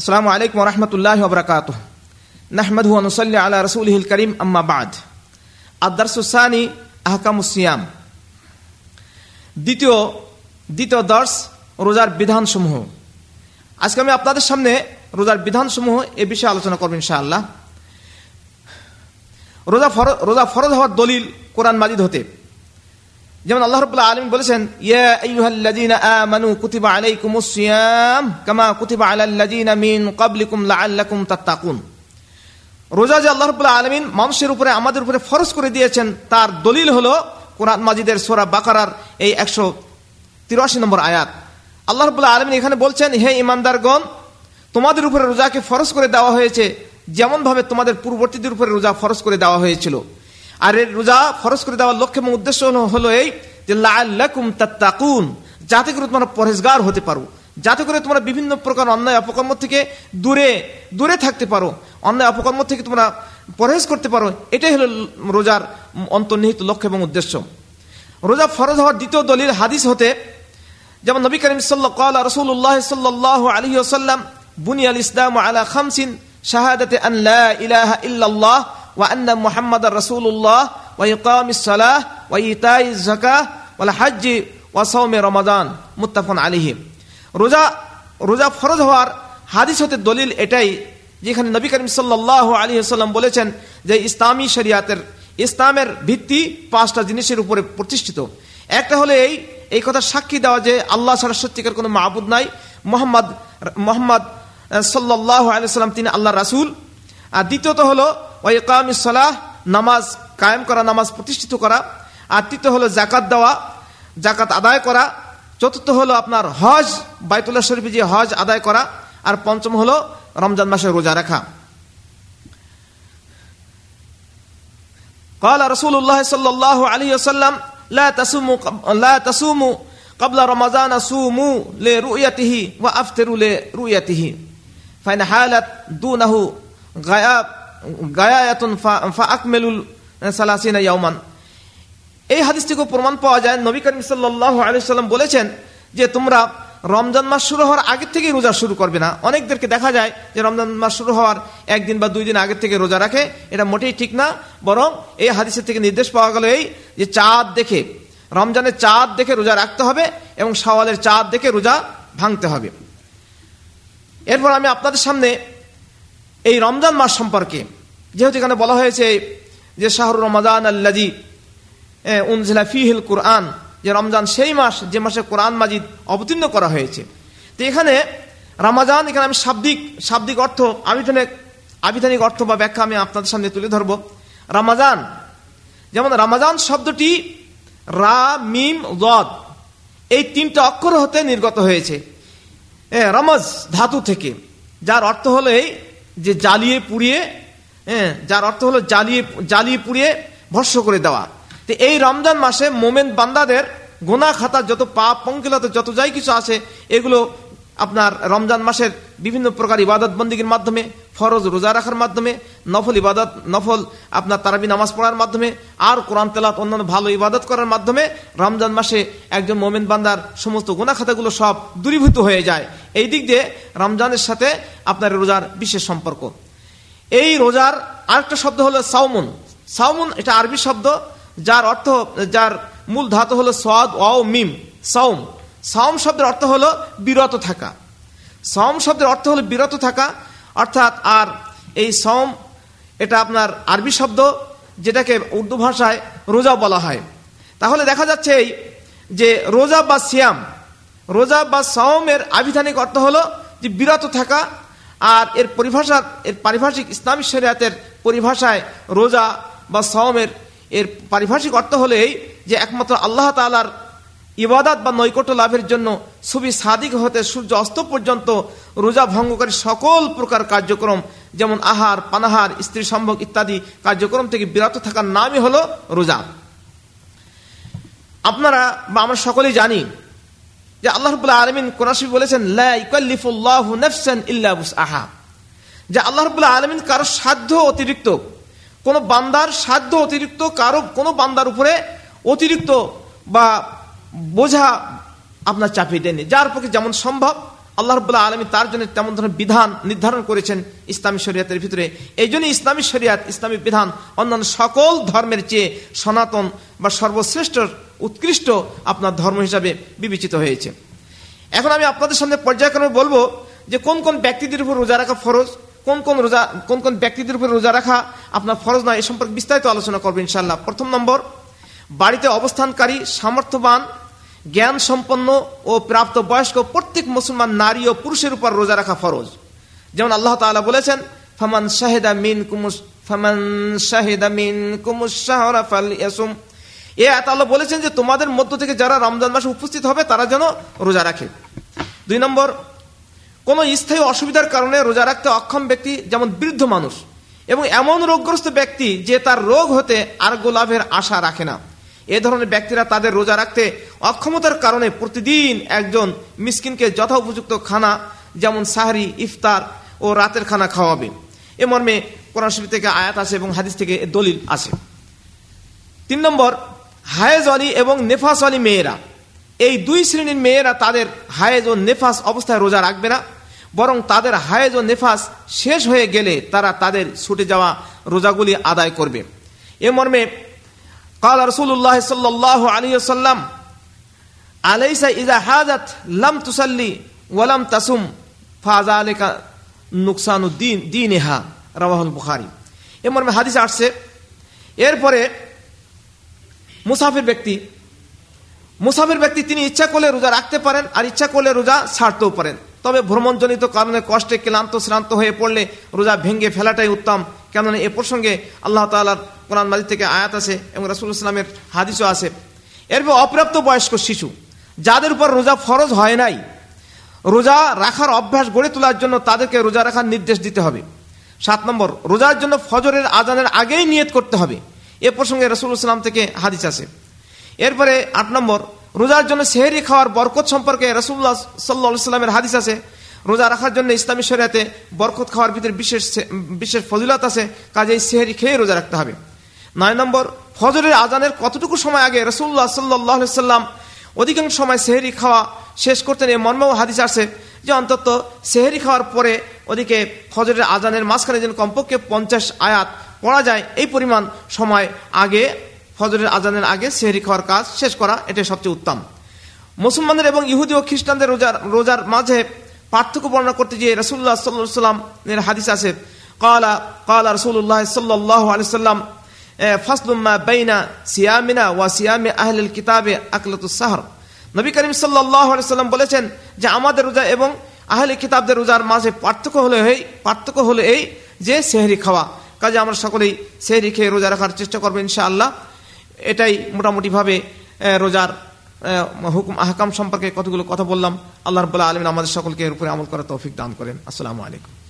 আসসালামু আলাইকুম রহমতুল্লাহ বরকাত নাহমদ নুসল্লি আলা রসুল করিম, আম্মা বাদ। আদারসুসানি আহকামুসিয়াম দ্বিতীয় দ্বিতীয় দর্শ, রোজার বিধানসমূহ। আজকে আমি আপনাদের সামনে রোজার বিধানসমূহ এ বিষয়ে আলোচনা করব ইনশাআল্লাহ। রোজা ফরজ রোজা ফরজ হওয়ার দলিল কোরআন মাজিদ হতে। যেমন আল্লাহ রবুল্লাহ আলম বলেছেন আমানু কুতিবা আলাইকুমুস সিয়াম কামা কুতিবা আলাল্লাযীনা মিন ক্বাবলিকুম লাআল্লাকুম তাত্তাকুন। রোজা যে আল্লাহ রবুল্লাহ আলমিন মানুষের উপরে, আমাদের উপরে ফরজ করে দিয়েছেন, তার দলিল হলো কোরআন মাজিদের সোরা বাকারার এই একশো তিরাশি নম্বর আয়াত। আল্লাহ রবুল্লাহ আলমিন এখানে বলছেন, হে ইমানদারগণ তোমাদের উপরে রোজাকে ফরজ করে দেওয়া হয়েছে যেমন ভাবে তোমাদের পূর্ববর্তীদের উপরে রোজা ফরজ করে দেওয়া হয়েছিল। আর এর রোজা ফরজ করে দেওয়ার লক্ষ্য এবং উদ্দেশ্য হলো এই যে লাকুম তাত্তাকুন। যাতে করে তোমরা পরেজগার হতে পারো। যাতে করে তোমরা বিভিন্ন প্রকার অন্যায় অপকর্ম থেকে দূরে দূরে থাকতে পারো। অন্যায় অপকর্ম থেকে তোমরা পরহেজ করতে পারো। এটাই হলো রোজার অন্তর্নিহিত লক্ষ্য এবং উদ্দেশ্য। রোজা ফরজ হওয়ার দ্বিতীয় দলিল হাদিস হতে যেমন নবী করিম সাল্লাহ রসুল্লাহ সাল্লাহ আলী আসাল্লাম বুনিয়াল ইসলাম আলা খামসিন, শাহাদাতে আন লা ইলাহা ইল্লাল্লাহ وأن محمد رسول الله وإقام الصلاة وإيتاء الزكاة والحج وصوم رمضان متفق عليه রোজা রোজা ফরজ হওয়ার হাদিস হতে দলিল এটাই যেখানে নবী করিম সাল্লাহ আলী সাল্লাম বলেছেন যে ইসলামী শরিয়াতের ইসলামের ভিত্তি পাঁচটা জিনিসের উপরে প্রতিষ্ঠিত একটা হলে এই এই কথা সাক্ষী দেওয়া যে আল্লাহ ছাড়া সত্যিকার কোনো মাহবুদ নাই মোহাম্মদ মোহাম্মদ সাল্লাহ আলি সাল্লাম তিনি আল্লাহ রাসুল আর দ্বিতীয়ত হলো ওয়াইকাম সালাহ নামাজ কায়েম করা নামাজ প্রতিষ্ঠিত করা আর তৃতীয় হলো জাকাত দেওয়া জাকাত আদায় করা চতুর্থ হলো আপনার হজ বাইতুল্লাহ শরীফে যে হজ আদায় করা আর পঞ্চম হলো রমজান মাসে রোজা রাখা قال رسول الله صلى الله عليه وسلم لا تصوموا لا تصوموا قبل رمضان صوموا لرؤيته وافطروا لرؤيته فإن حالت دونه غياب গায়াতুন ফাকমেলুল সালাসিনা ইয়ামান এই হাদিস থেকে প্রমাণ পাওয়া যায়, নবী করিম সাল্লাহ আলিয়াল্লাম বলেছেন যে তোমরা রমজান মাস শুরু হওয়ার আগের থেকেই রোজা শুরু করবে না। অনেকদেরকে দেখা যায় যে রমজান মাস শুরু হওয়ার একদিন বা দুই দিন আগের থেকে রোজা রাখে। এটা মোটেই ঠিক না, বরং এই হাদিসের থেকে নির্দেশ পাওয়া গেল এই যে চাঁদ দেখে, রমজানের চাঁদ দেখে রোজা রাখতে হবে এবং সওয়ালের চাঁদ দেখে রোজা ভাঙতে হবে। এরপর আমি আপনাদের সামনে এই রমজান মাস সম্পর্কে যেহেতু এখানে বলা হয়েছে যে শাহরুর রমাদান আল্লাজি উনজিলা ফিহিল কোরআন, যে রমজান সেই মাস, যে মাসে কোরআন মাজিদ অবতীর্ণ করা হয়েছে। তো এখানে রমাজান এখানে আমি শাব্দিক শাব্দিক অর্থ আবিধানিক আবিধানিক অর্থ বা ব্যাখ্যা আমি আপনাদের সামনে তুলে ধরব। রামাজান যেমন রামাজান শব্দটি রা, মিম, গদ, এই তিনটা অক্ষর হতে নির্গত হয়েছে। রমজ, ধাতু থেকে, যার অর্থ হলো যে জ্বালিয়ে, পুড়িয়ে হ্যাঁ যার অর্থ হলো জ্বালিয়ে জ্বালিয়ে পুড়িয়ে ভস্য করে দেওয়া। তো এই রমজান মাসে মোমেন বান্দাদের গোনা খাতা, যত পাপ, পঙ্কিলতা, যত যাই কিছু আছে, এগুলো আপনার রমজান মাসের বিভিন্ন প্রকার ইবাদত বন্দীগীর মাধ্যমে, ফরজ রোজা রাখার মাধ্যমে, নফল ইবাদত, নফল আপনার তারাবি নামাজ পড়ার মাধ্যমে, আর কোরআন তেলাত অন্যান্য ভালো ইবাদত করার মাধ্যমে রমজান মাসে একজন মোমেন বান্দার সমস্ত গোনা খাতাগুলো সব দূরীভূত হয়ে যায়। এই দিক দিয়ে রমজানের সাথে আপনার রোজার বিশেষ সম্পর্ক। এই রোজার আরেকটা শব্দ হলো সাউমুন সাউমুন এটা আরবি শব্দ, যার অর্থ, যার মূল ধাতু হলো সোয়াদ ওয়াও, মিম সাউম সাউম শব্দের অর্থ হলো বিরত থাকা। সাউম শব্দের অর্থ হলো বিরত থাকা, অর্থাৎ আর এই সম এটা আপনার আরবি শব্দ, যেটাকে উর্দু ভাষায় রোজা বলা হয়। তাহলে দেখা যাচ্ছে এই যে রোজা বা সিয়াম, রোজা বা সওমের আবিধানিক অর্থ হলো যে বিরত থাকা আর এর পরিভাষা, এর পারিভাষিক ইসলামী শরিয়াতের পরিভাষায় রোজা বা সওমের এর পারিভাষিক অর্থ হলো এই যে একমাত্র আল্লাহ তালার ইবাদাত বা নৈকট্য লাভের জন্য ছবি সাদিক হতে সূর্য অস্ত পর্যন্ত রোজা ভঙ্গকারী সকল প্রকার কার্যক্রম, যেমন আহার, পানাহার, স্ত্রী সম্ভোগ ইত্যাদি কার্যক্রম থেকে বিরত থাকার নামই হলো রোজা। আপনারা বা আমরা সকলেই জানি যে আল্লাহ রবুল্লাহ আলমিন কোরআশি বলেছেন আহা যে আল্লাহ রবুল্লাহ আলমিন কারও সাধ্য অতিরিক্ত, কোনো বান্দার সাধ্য অতিরিক্ত, কারও কোনো বান্দার উপরে অতিরিক্ত বা বোঝা আপনার চাপিয়ে দেননি যার পক্ষে যেমন সম্ভব, আল্লাহ রবুল্লাহ আলমী তার জন্য তেমন ধরনের বিধান নির্ধারণ করেছেন ইসলামী শরিয়াতের ভিতরে। এই জন্য ইসলামী শরিয়াত, ইসলামী বিধান অন্যান্য সকল ধর্মের চেয়ে সনাতন বা সর্বশ্রেষ্ঠ উৎকৃষ্ট আপনার ধর্ম হিসাবে বিবেচিত হয়েছে। এখন আমি আপনাদের সামনে পর্যায়ক্রমে বলব যে কোন কোন ব্যক্তিদের উপর রোজা রাখা ফরজ, কোন কোন রোজা, কোন কোন ব্যক্তিদের উপর রোজা রাখা আপনার ফরজ নয়, এ সম্পর্কে বিস্তারিত আলোচনা করব ইনশাল্লাহ প্রথম নম্বর, বাড়িতে অবস্থানকারী, সামর্থ্যবান জ্ঞান সম্পন্ন ও প্রাপ্ত বয়স্ক প্রত্যেক মুসলমান নারী ও পুরুষের উপর রোজা রাখা ফরজ। যেমন আল্লাহ তাআলা বলেছেন, ফমান শাহেদা মিন কুমুস ফমান শাহেদা মিন কুমুস শাহরা ফাল ইয়াসুম এ আল্লাহ বলেছেন যে তোমাদের মধ্য থেকে যারা রমজান মাসে উপস্থিত হবে, তারা যেন রোজা রাখে। দুই নম্বর, কোনো স্থায়ী অসুবিধার কারণে রোজা রাখতে অক্ষম ব্যক্তি যেমন বৃদ্ধ মানুষ এবং এমন রোগগ্রস্ত ব্যক্তি যে তার রোগ হতে আরোগ্য লাভের আশা রাখে না। এ ধরনের ব্যক্তিরা তাদের রোজা রাখতে অক্ষমতার কারণে প্রতিদিন একজন মিসকিনকে যথা উপযুক্ত খানা, যেমন সাহারি, ইফতার ও রাতের খানা খাওয়াবে। এ মর্মে কোরআন থেকে আয়াত আছে এবং হাদিস থেকে দলিল আছে তিন নম্বর হায়েজ অলি এবং নেফাস অলি মেয়েরা। এই দুই শ্রেণির মেয়েরা তাদের হায়েজ ও নেফাস অবস্থায় রোজা রাখবে না, বরং তাদের হায়েজ ও নেফাস শেষ হয়ে গেলে তারা তাদের ছুটে যাওয়া রোজাগুলি আদায় করবে। এ মর্মে কাল রসুল্লাহ সাল্লাহ আলী সাল্লাম আলাইসা ইজা হাজাত লাম তুসাল্লি ওয়ালাম তাসুম ফাজা আলেকা নুকসানুদ্দিন দিন এহা রাহুল বুখারি। এ মর্মে হাদিস আসছে। এরপরে মুসাফির ব্যক্তি মুসাফির ব্যক্তি তিনি ইচ্ছা করলে রোজা রাখতে পারেন আর ইচ্ছা করলে রোজা ছাড়তেও পারেন। তবে ভ্রমণজনিত কারণে কষ্টে ক্লান্ত, শ্রান্ত হয়ে পড়লে রোজা ভেঙ্গে ফেলাটাই উত্তম। কেননা এ প্রসঙ্গে আল্লাহ তালার কোরআন মালিক থেকে আয়াত আছে এবং রাসুল ইসলামের হাদিসও আছে। এরপর অপ্রাপ্ত বয়স্ক শিশু, যাদের উপর রোজা ফরজ হয় নাই, রোজা রাখার অভ্যাস গড়ে তোলার জন্য তাদেরকে রোজা রাখার নির্দেশ দিতে হবে। সাত নম্বর, রোজার জন্য ফজরের আজানের আগেই নিয়ত করতে হবে। এ প্রসঙ্গে রসুল ইসলাম থেকে হাদিস আছে। এরপরে আট নম্বর, রোজার জন্য সেহেরি খাওয়ার বরকত সম্পর্কে রসুল্লাহ সাল্লা সাল্লামের হাদিস আছে। রোজা রাখার জন্য ইসলামী শরিয়াতে বরকত খাওয়ার ভিতরে বিশেষ বিশেষ ফজিলত আছে কাজে সেহেরি খেয়ে রোজা রাখতে হবে। নয় নম্বর, ফজরের আজানের কতটুকু সময় আগে রসুল্লাহ সাল্লাহ সাল্লাম অধিকাংশ সময় সেহেরি খাওয়া শেষ করতেন এই মর্মেও হাদিস আছে যে অন্তত সেহেরি খাওয়ার পরে ওদিকে ফজরের আজানের মাঝখানে যেন কমপক্ষে পঞ্চাশ আয়াত পড়া যায়। এই পরিমাণ সময় আগে, ফজরের আজানের আগে সেহরি খাওয়ার কাজ শেষ করা, এটাই সবচেয়ে উত্তম। মুসলমানদের এবং ইহুদি ও খ্রিস্টানদের রোজার রোজার মাঝে পার্থক্য বর্ণনা করতে গিয়ে রসুল্লাহ সাল্লাহ সাল্লামের হাদিস আছে, কালা কালা রসুল্লাহ সাল্লাহ আলি সাল্লাম ফাসলুম্মা বাইনা সিয়ামিনা ওয়া সিয়ামি আহলিল কিতাবে আকলাতুস সাহর। নবী করিম সাল্লাহ সাল্লাম বলেছেন যে, আমাদের রোজা এবং আহলে কিতাবদের রোজার মাঝে পার্থক্য হলো এই, পার্থক্য হলো এই যে সেহরি খাওয়া। কাজে আমরা সকলেই সেহরি খেয়ে রোজা রাখার চেষ্টা করব ইনশাআল্লাহ। এটাই মোটামুটিভাবে রোজার হুকুম, আহকাম সম্পর্কে কতগুলো কথা বললাম। আল্লাহ রবুল্লাহ আলমিন আমাদের সকলকে এর উপরে আমল করার তৌফিক দান করেন। আসসালামু আলাইকুম।